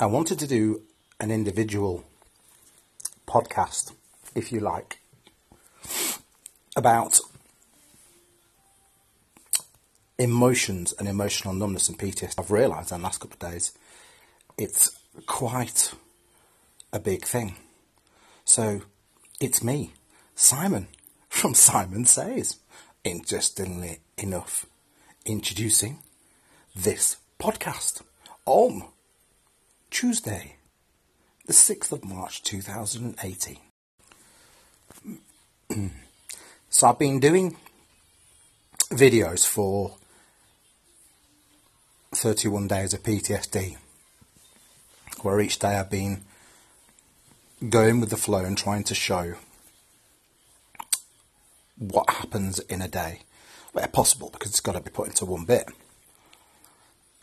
I wanted to do an individual podcast, if you like, about emotions and emotional numbness and PTSD. I've realised in the last couple of days it's quite a big thing. So it's me, Simon, from Simon Says. Interestingly enough, introducing this podcast on Tuesday, the 6th of March 2018. so I've been doing videos for 31 days of PTSD, where each day I've been going with the flow and trying to show what happens in a day, where possible, because it's got to be put into one bit.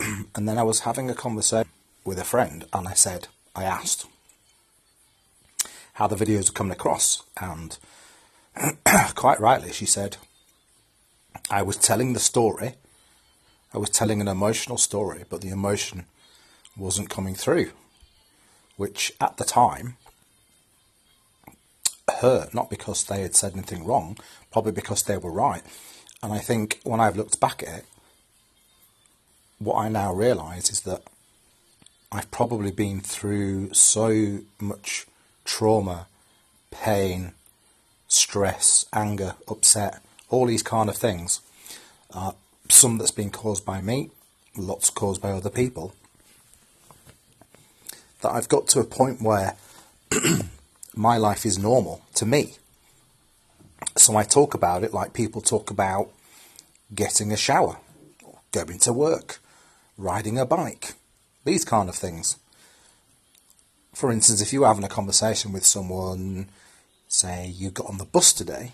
and then I was having a conversation with a friend, and I said, I asked how the videos are coming across, and quite rightly, she said, I was telling the story, I was telling an emotional story, but the emotion wasn't coming through, which at the time hurt, not because they had said anything wrong, probably because they were right. And I think when I've looked back at it, what I now realise is that I've probably been through so much trauma, pain, stress, anger, upset, all these kind of things. Uh, some that's been caused by me, lots caused by other people. That I've got to a point where my life is normal to me. So I talk about it like people talk about getting a shower, going to work, riding a bike, these kind of things. For instance, if you're having a conversation with someone, say you got on the bus today,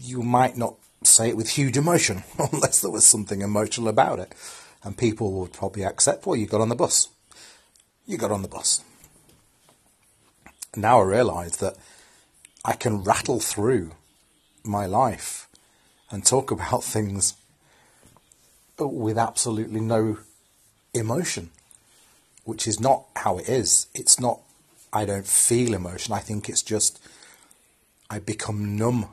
you might not say it with huge emotion unless there was something emotional about it. And people would probably accept, well, you got on the bus. You got on the bus now I realise that I can rattle through my life and talk about things with absolutely no emotion, which is not how it is. It's not, I don't feel emotion. I think it's just, I become numb.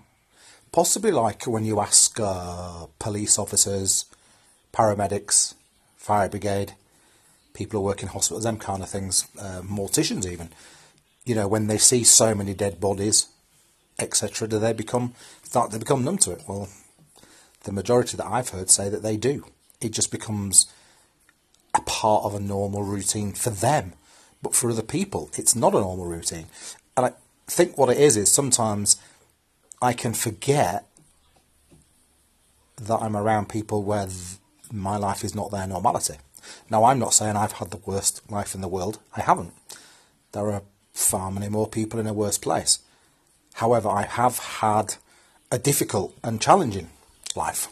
Possibly like when you ask uh, police officers, paramedics, fire brigade, people who work in hospitals, them kind of things, uh, morticians even you know, when they see so many dead bodies, etc., do they become start they become numb to it? Well, the majority that I've heard say that they do. It just becomes part of a normal routine for them, but for other people, it's not a normal routine. And I think what it is is sometimes I can forget that I'm around people where th- my life is not their normality. Now, I'm not saying I've had the worst life in the world. I haven't. There are far many more people in a worse place. However, I have had a difficult and challenging life.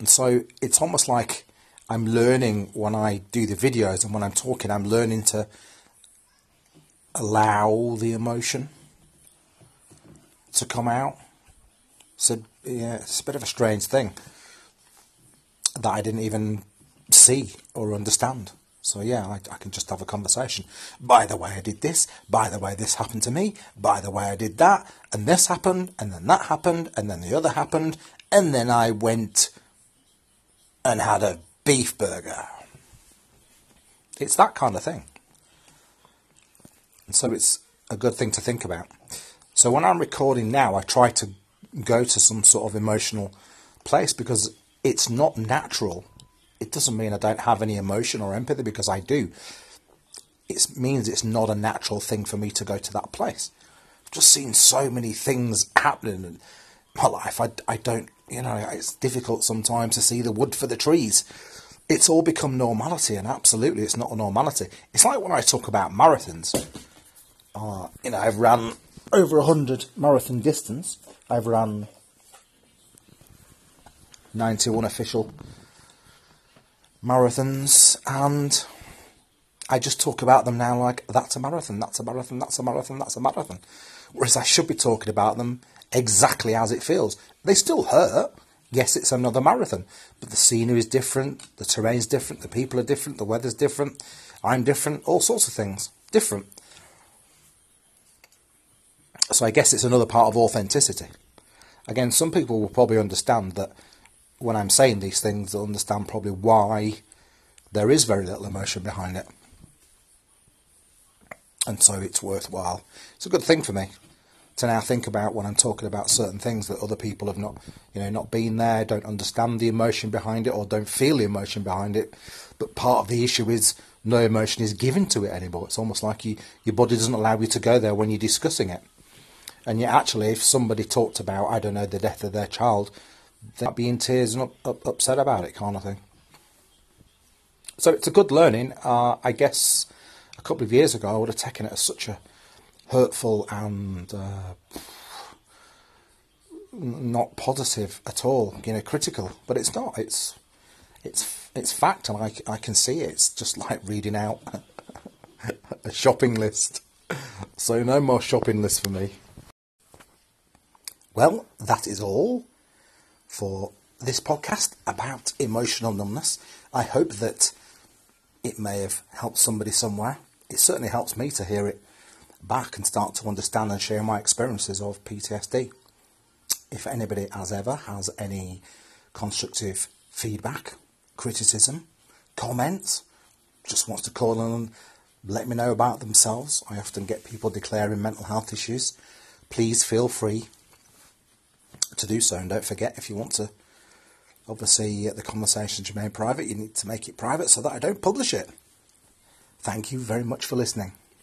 And so it's almost like I'm learning when I do the videos and when I'm talking, I'm learning to allow the emotion to come out. So yeah, it's a bit of a strange thing that I didn't even see or understand. So yeah, I, I, can just have a conversation. By the way, I did this. By the way, this happened to me. By the way, I did that, and this happened, and then that happened, and then the other happened, and then I went and had a beef burger. It's that kind of thing. And so it's a good thing to think about. So when I'm recording now, I try to go to some sort of emotional place because it's not natural it doesn't mean I don't have any emotion or empathy because I do. It means it's not a natural thing for me to go to that place. I've just seen so many things happening in my life. I, I don't, you know, it's difficult sometimes to see the wood for the trees. It's all become normality, and absolutely, it's not a normality. It's like when I talk about marathons. Uh, you know, I've run over a hundred marathon distance. I've run ninety-one official marathons, and I just talk about them now like that's a marathon, that's a marathon, that's a marathon, that's a marathon. Whereas I should be talking about them exactly as it feels. They still hurt, Yes, it's another marathon, but the scenery is different, the terrain's different, the people are different, the weather's different, I'm different, all sorts of things different. So I guess it's another part of authenticity. Again, some people will probably understand that when I'm saying these things, they'll understand probably why there is very little emotion behind it. And so it's worthwhile. It's a good thing for me to now think about when I'm talking about certain things that other people have not, you know, not been there, don't understand the emotion behind it, or don't feel the emotion behind it. But part of the issue is no emotion is given to it anymore. It's almost like you, your body doesn't allow you to go there when you're discussing it. And yet, actually, if somebody talked about, I don't know, the death of their child, they'd be in tears and up, up, upset about it, kind of thing. So it's a good learning. Uh, I guess a couple of years ago, I would have taken it as such a hurtful and uh, not positive at all. You know, critical, but it's not. It's it's it's fact, and I I can see it. It's just like reading out a shopping list. So no more shopping list for me. Well, that is all for this podcast about emotional numbness. I hope that it may have helped somebody somewhere. It certainly helps me to hear it back and start to understand and share my experiences of PTSD. If anybody as ever has any constructive feedback, criticism, comments, just wants to call and let me know about themselves. I often get people declaring mental health issues. Please feel free to do so. And don't forget, if you want to, obviously, uh, the conversations remain private, you need to make it private so that I don't publish it. Thank you very much for listening.